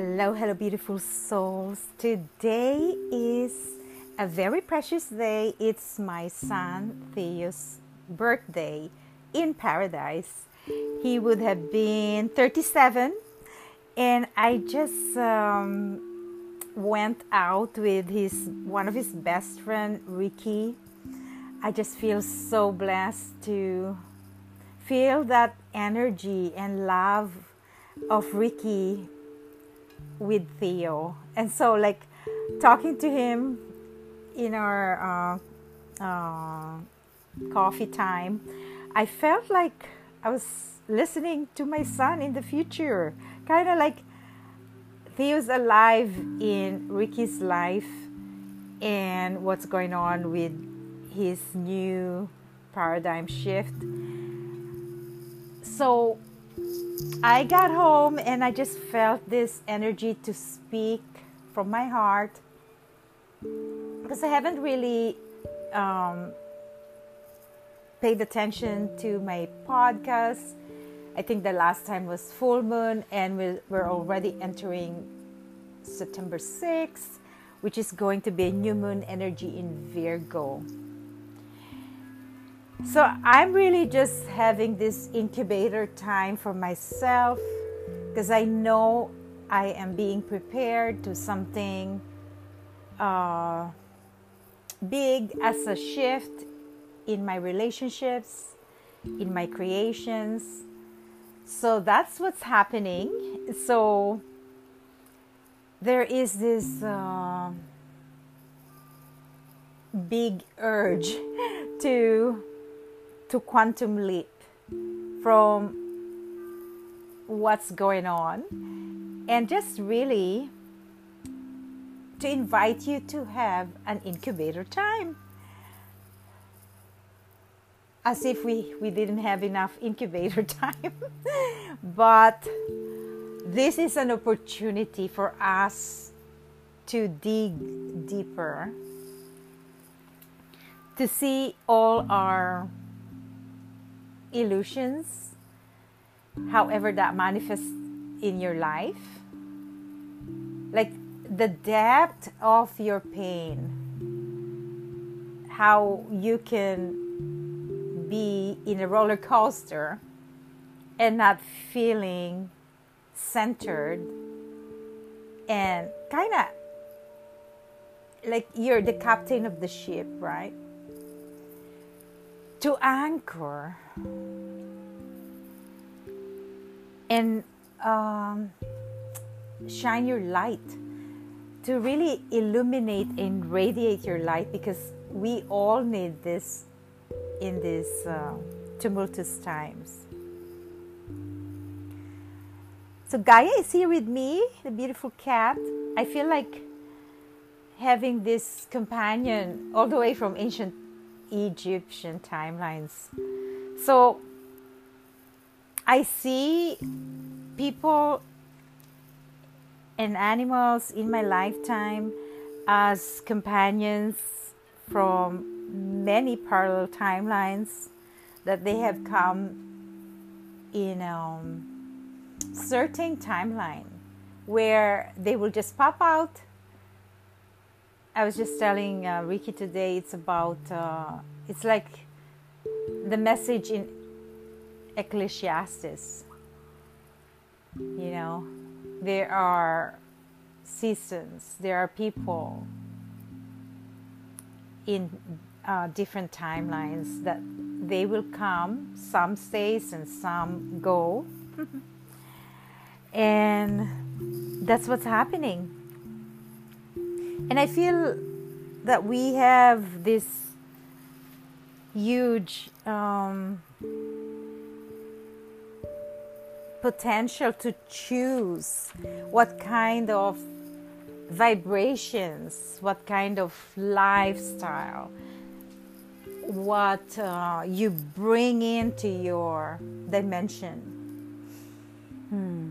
Hello, hello, beautiful souls. Today is a very precious day. It's my son Theo's birthday in paradise. He would have been 37, and I just um, went out with his one of his best friend Ricky. I just feel so blessed to feel that energy and love of Ricky with Theo. And so, like, talking to him in our uh, uh, coffee time, I felt like I was listening to my son in the future. Kind of like Theo's alive in Ricky's life and what's going on with his new paradigm shift. So I got home and I just felt this energy to speak from my heart because I haven't really um, paid attention to my podcast. I think the last time was full moon, and we're, already entering September 6th, which is going to be a new moon energy in Virgo. So I'm really just having this incubator time for myself because I know I am being prepared to something uh, big as a shift in my relationships, in my creations. So that's what's happening. So there is this uh, big urge to to quantum leap from what's going on and just really to invite you to have an incubator time. As if we, we didn't have enough incubator time. But this is an opportunity for us to dig deeper to see all our illusions, however that manifests in your life. Like the depth of your pain, how you can be in a roller coaster and not feeling centered and kind of like you're the captain of the ship, right? To anchor and um, shine your light to really illuminate and radiate your light because we all need this in these uh, tumultuous times. So Gaia is here with me, the beautiful cat. I feel like having this companion all the way from ancient Egyptian timelines. So I see people and animals in my lifetime as companions from many parallel timelines that they have come in a um, certain timeline where they will just pop out. I was just telling uh, Ricky today, it's about, uh, it's like the message in Ecclesiastes. You know, there are seasons, there are people in uh, different timelines that they will come, some stays and some go. and that's what's happening. And I feel that we have this huge um, potential to choose what kind of vibrations, what kind of lifestyle, what uh, you bring into your dimension. Hmm.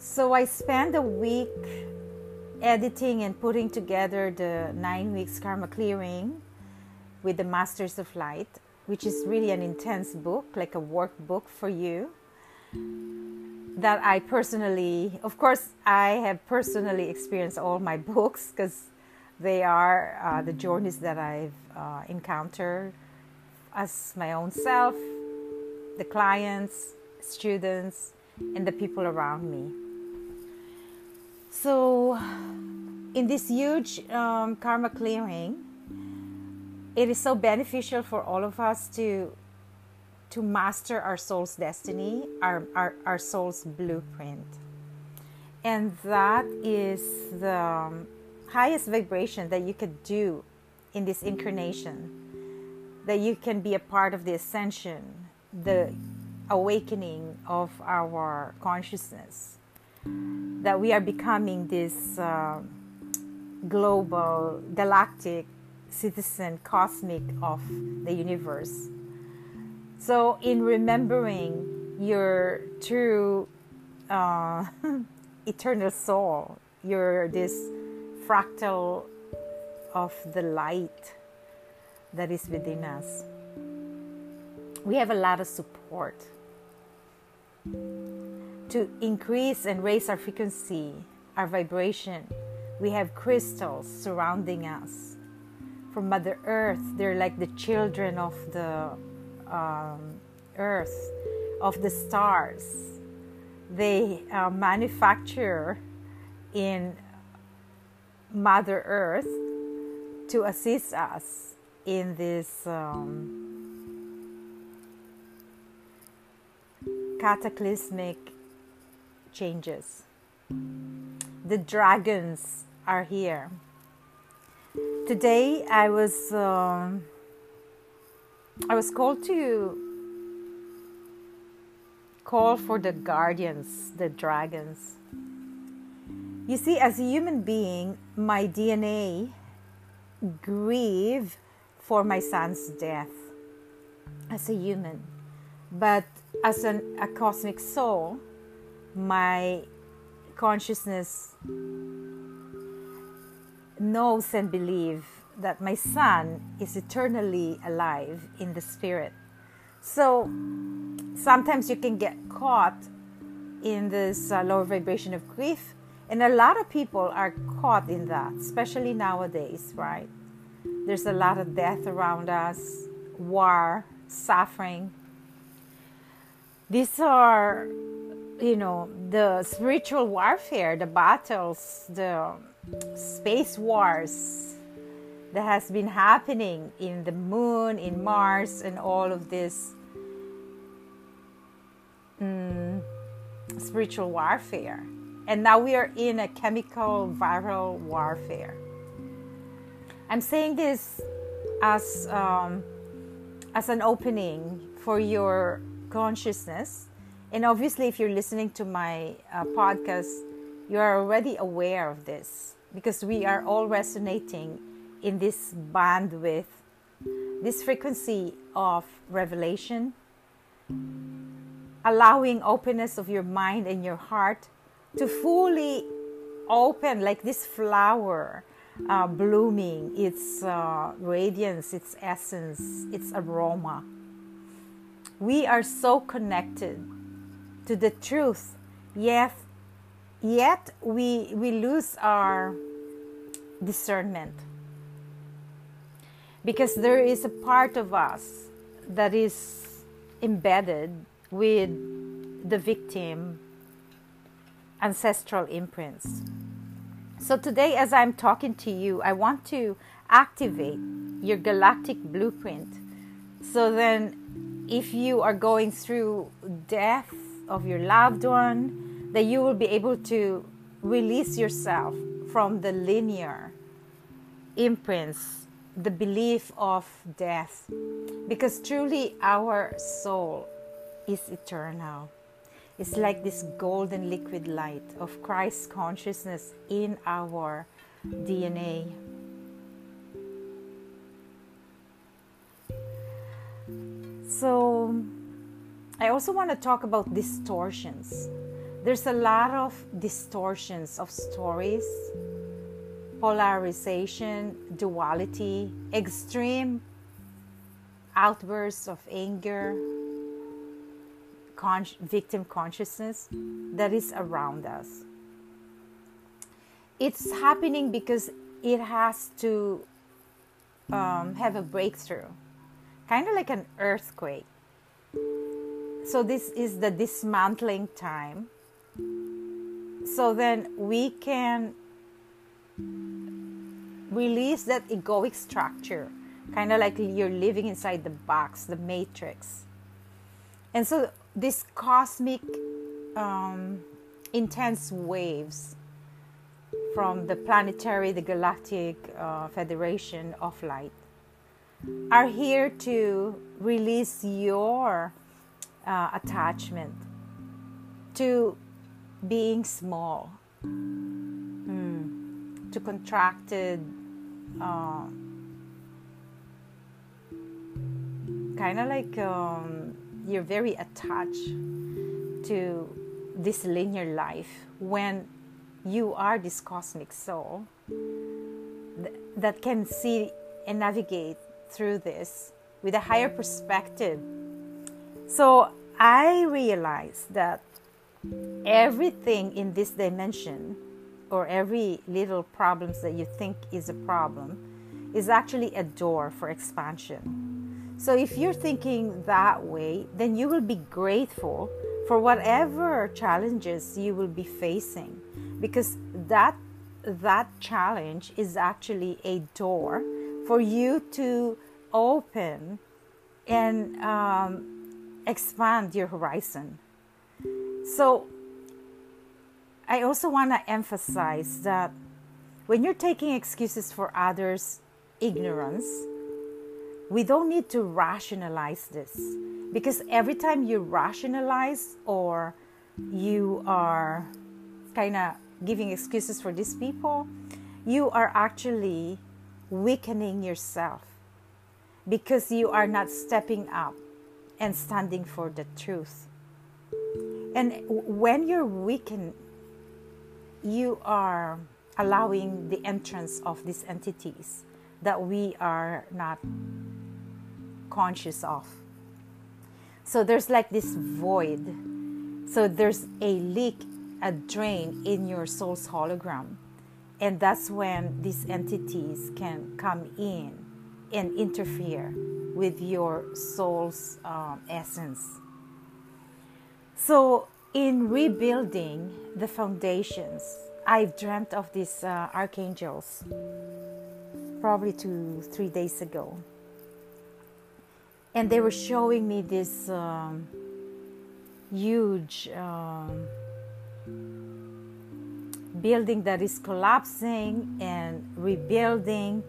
So I spent a week editing and putting together the nine weeks karma clearing with the Masters of Light, which is really an intense book, like a workbook for you. that I personally, of course, I have personally experienced all my books because they are uh, the journeys that I've uh, encountered as my own self, the clients, students, and the people around me. So, in this huge um, karma clearing, it is so beneficial for all of us to to master our soul's destiny, our, our, our soul's blueprint. And that is the um, highest vibration that you could do in this incarnation. That you can be a part of the ascension, the awakening of our consciousness. That we are becoming this uh, global, galactic citizen, cosmic of the universe so, in remembering your true uh, eternal soul, you're this fractal of the light that is within us. We have a lot of support to increase and raise our frequency, our vibration. We have crystals surrounding us. From Mother Earth, they're like the children of the um, earth, of the stars. They uh, manufacture in Mother Earth to assist us in this um, cataclysmic changes. The dragons are here. Today I was. Um, I was called to call for the guardians, the dragons. You see, as a human being, my DNA grieve for my son's death as a human. But as an, a cosmic soul, my consciousness knows and believes that my son is eternally alive in the spirit. So sometimes you can get caught in this uh, lower vibration of grief, and a lot of people are caught in that, especially nowadays, right? There's a lot of death around us, war, suffering. These are, you know, the spiritual warfare, the battles, the space wars, that has been happening in the moon, in Mars, and all of this mm, spiritual warfare. And now we are in a chemical viral warfare. I'm saying this as um, as an opening for your consciousness. And obviously, if you're listening to my uh, podcast, you are already aware of this because we are all resonating in this bandwidth, this frequency of revelation, allowing openness of your mind and your heart to fully open like this flower uh, blooming its uh, radiance, its essence, its aroma. We are so connected to the truth, yet, yet we, we lose our discernment because there is a part of us that is embedded with the victim ancestral imprints. So today, as I'm talking to you, I want to activate your galactic blueprint. So then, if you are going through death of your loved one, that you will be able to release yourself from the linear imprints the belief of death because truly our soul is eternal. It's like this golden liquid light of Christ's consciousness in our DNA. So, I also want to talk about distortions. There's a lot of distortions of stories polarization, duality, extreme outbursts of anger, con- victim consciousness that is around us. It's happening because it has to um, have a breakthrough, kind of like an earthquake. So, this is the dismantling time. So, then we can release that egoic structure, kind of like you're living inside the box, the matrix. And so, this cosmic um, intense waves from the planetary, the galactic uh, federation of light are here to release your uh, attachment to being small, mm, to contracted, uh, kind of like um, you're very attached to this linear life. When you are this cosmic soul th- that can see and navigate through this with a higher perspective. So I realized that everything in this dimension or every little problems that you think is a problem is actually a door for expansion. So if you're thinking that way, then you will be grateful for whatever challenges you will be facing because that that challenge is actually a door for you to open and um, expand your horizon. So, I also want to emphasize that when you're taking excuses for others' ignorance, we don't need to rationalize this. Because every time you rationalize or you are kind of giving excuses for these people, you are actually weakening yourself. Because you are not stepping up and standing for the truth. And when you're weakened, you are allowing the entrance of these entities that we are not conscious of. So there's like this void. So there's a leak, a drain in your soul's hologram. And that's when these entities can come in and interfere with your soul's um, essence. So, in rebuilding the foundations, I've dreamt of these uh, archangels probably two, three days ago. And they were showing me this um, huge um, building that is collapsing and rebuilding.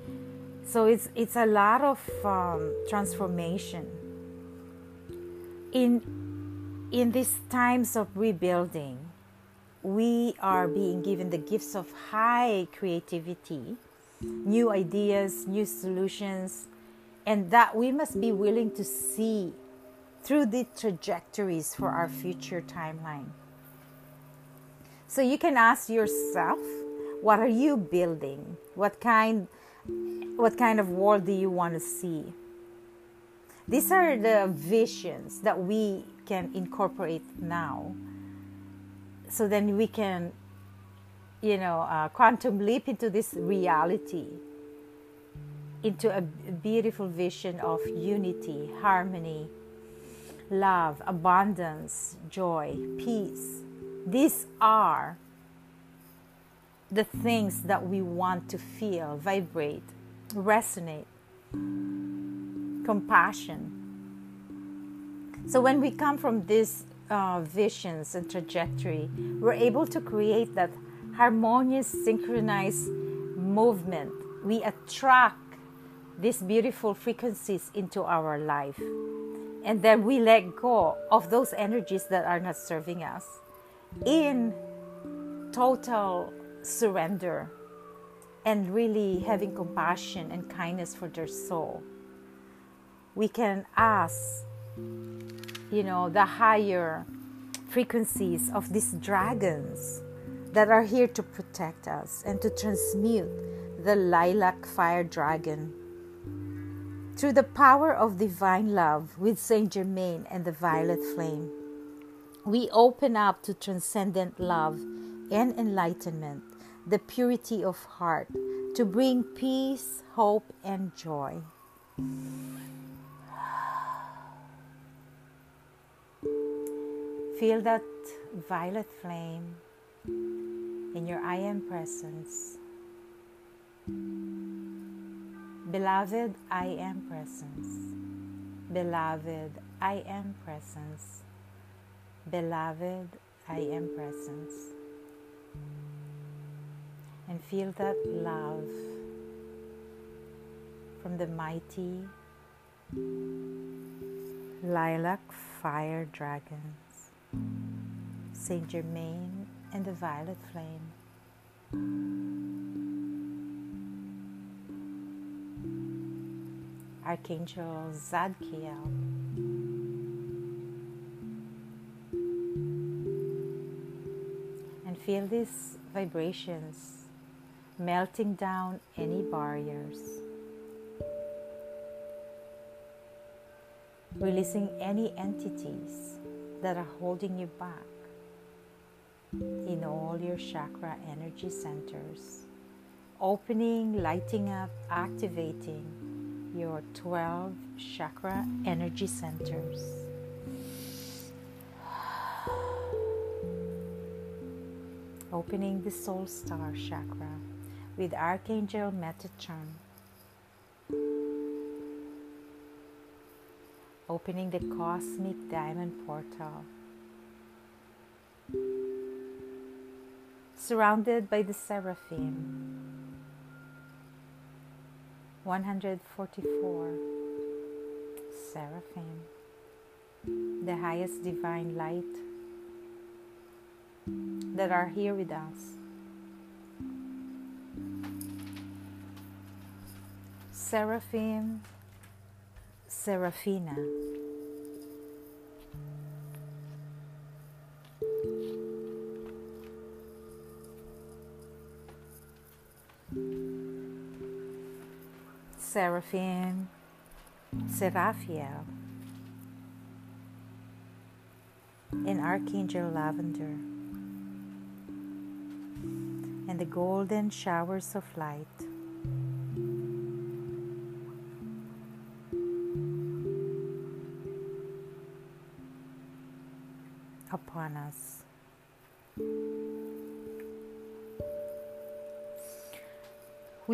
So it's it's a lot of um, transformation. In in these times of rebuilding, we are being given the gifts of high creativity, new ideas, new solutions, and that we must be willing to see through the trajectories for our future timeline. So you can ask yourself, what are you building? What kind what kind of world do you want to see? These are the visions that we can incorporate now. So then we can, you know, uh, quantum leap into this reality, into a beautiful vision of unity, harmony, love, abundance, joy, peace. These are the things that we want to feel, vibrate, resonate, compassion. So when we come from these uh, visions and trajectory, we're able to create that harmonious, synchronized movement. We attract these beautiful frequencies into our life. And then we let go of those energies that are not serving us in total surrender and really having compassion and kindness for their soul. We can ask, you know, the higher frequencies of these dragons that are here to protect us and to transmute the lilac fire dragon. Through the power of divine love with Saint Germain and the violet flame, we open up to transcendent love and enlightenment, the purity of heart, to bring peace, hope, and joy. Feel that violet flame in your I am presence. Beloved, I am presence. Beloved, I am presence. Beloved, I am presence. And feel that love from the mighty lilac fire dragons, Saint Germain and the violet flame. Archangel Zadkiel. And feel these vibrations melting down any barriers, releasing any entities that are holding you back in all your chakra energy centers, opening, lighting up, activating your 12 chakra energy centers. Opening the soul star chakra with Archangel Metatron. Opening the cosmic diamond portal surrounded by the seraphim. 144 seraphim, the highest divine light that are here with us. Seraphim, Seraphina. Seraphim, Seraphiel, and Archangel Lavender, and the golden showers of light.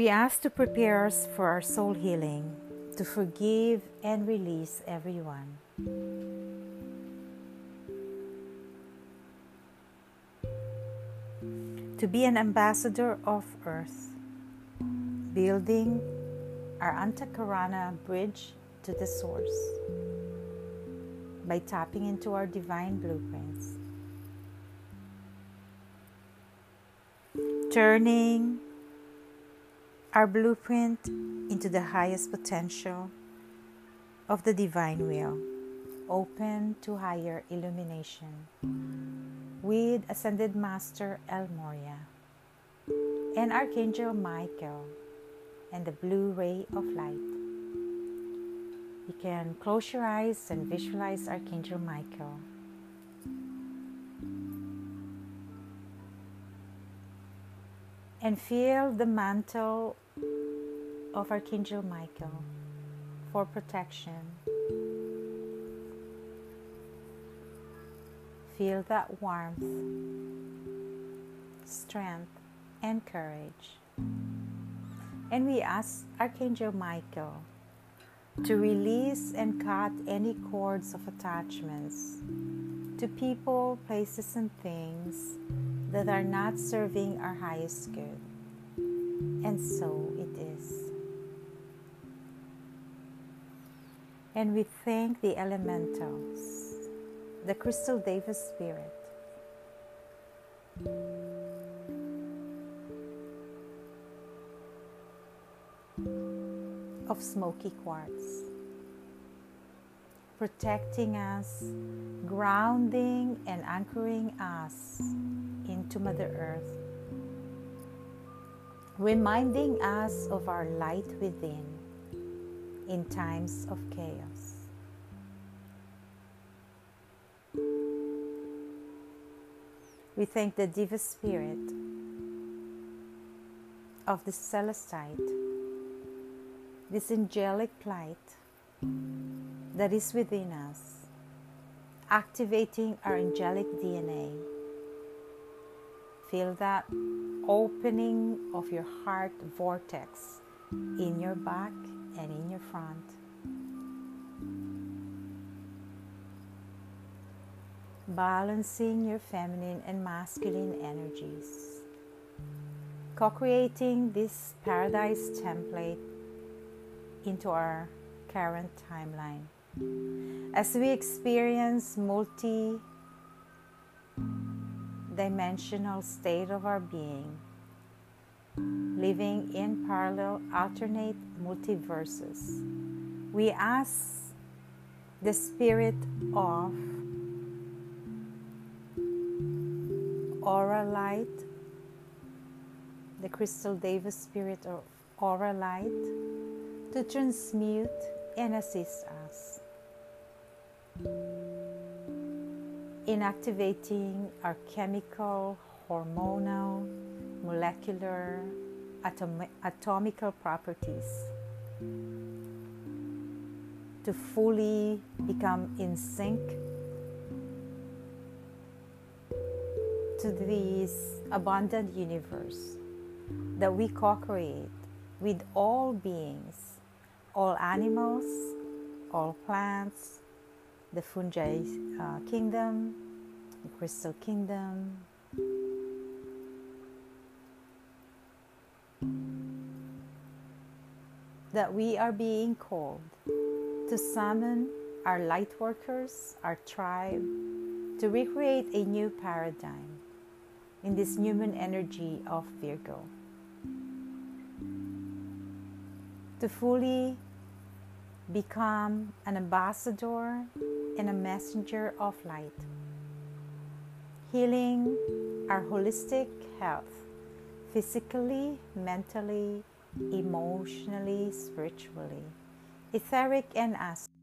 We ask to prepare us for our soul healing, to forgive and release everyone. To be an ambassador of earth, building our Antakarana bridge to the source by tapping into our divine blueprints. Turning our blueprint into the highest potential of the divine will, open to higher illumination with Ascended Master El Morya and Archangel Michael and the blue ray of light. You can close your eyes and visualize Archangel Michael. And feel the mantle of Archangel Michael for protection. Feel that warmth, strength, and courage. And we ask Archangel Michael to release and cut any cords of attachments to people, places, and things that are not serving our highest good. And so it is. And we thank the elementals, the Crystal Devas Spirit. Of smoky quartz, protecting us, grounding and anchoring us into Mother Earth, reminding us of our light within in times of chaos. We thank the Deva Spirit of the Celestite, this angelic light that is within us, activating our angelic DNA. Feel that opening of your heart vortex in your back and in your front. Balancing your feminine and masculine energies. Co creating this paradise template into our current timeline. As we experience multi dimensional state of our being, living in parallel alternate multiverses, we ask the spirit of Auralite, the crystal Devas spirit of Auralite, to transmute and assist us in activating our chemical, hormonal, molecular, atom- atomical properties to fully become in sync to this abundant universe that we co create with all beings, all animals, all plants, the fungi uh, kingdom, the crystal kingdom. That we are being called to summon our light workers, our tribe, to recreate a new paradigm in this human energy of Virgo. To fully become an ambassador and a messenger of light, healing our holistic health physically, mentally, emotionally, spiritually, etheric, and astral.